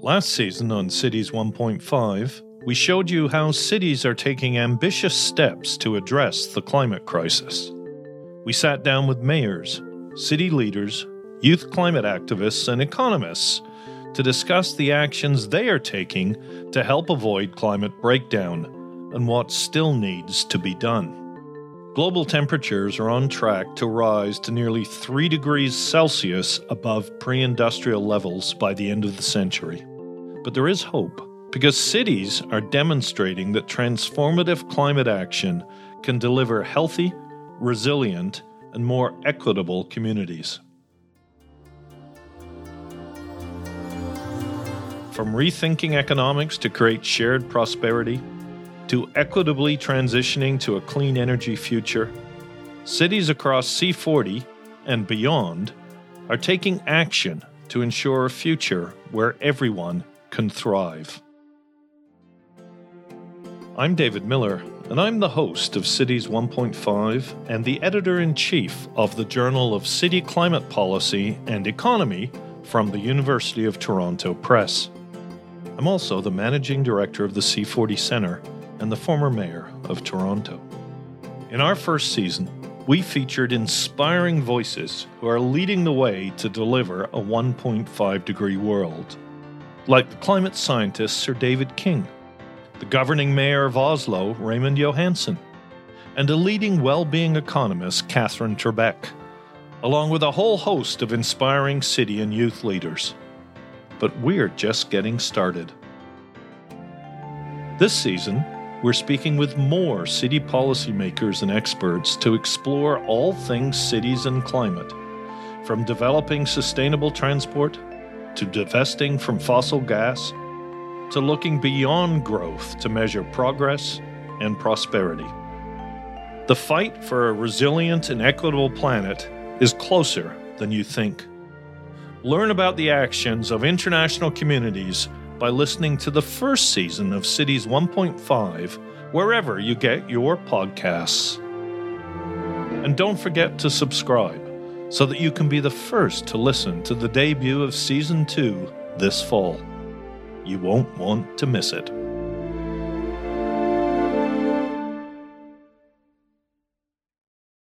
Last season on Cities 1.5, we showed you how cities are taking ambitious steps to address the climate crisis. We sat down with mayors, city leaders, youth climate activists, and economists to discuss the actions they are taking to help avoid climate breakdown and what still needs to be done. Global temperatures are on track to rise to nearly 3 degrees Celsius above pre industrial levels by the end of the century. But there is hope because cities are demonstrating that transformative climate action can deliver healthy, resilient, and more equitable communities. From rethinking economics to create shared prosperity, to equitably transitioning to a clean energy future, cities across C40 and beyond are taking action to ensure a future where everyone can thrive. I'm David Miller, and I'm the host of Cities 1.5 and the editor in chief of the Journal of City Climate Policy and Economy from the University of Toronto Press. I'm also the managing director of the C40 Centre and the former mayor of Toronto. In our first season, we featured inspiring voices who are leading the way to deliver a 1.5 degree world, like the climate scientist Sir David King the governing mayor of Oslo, Raymond Johansen, and a leading well being economist, Katherine Trebeck, along with a whole host of inspiring city and youth leaders. But we're just getting started. This season, we're speaking with more city policymakers and experts to explore all things cities and climate, from developing sustainable transport to divesting from fossil gas to looking beyond growth to measure progress and prosperity. The fight for a resilient and equitable planet is closer than you think. Learn about the actions of international communities by listening to the first season of Cities 1.5 wherever you get your podcasts. And don't forget to subscribe so that you can be the first to listen to the debut of Season 2 this fall. You won't want to miss it.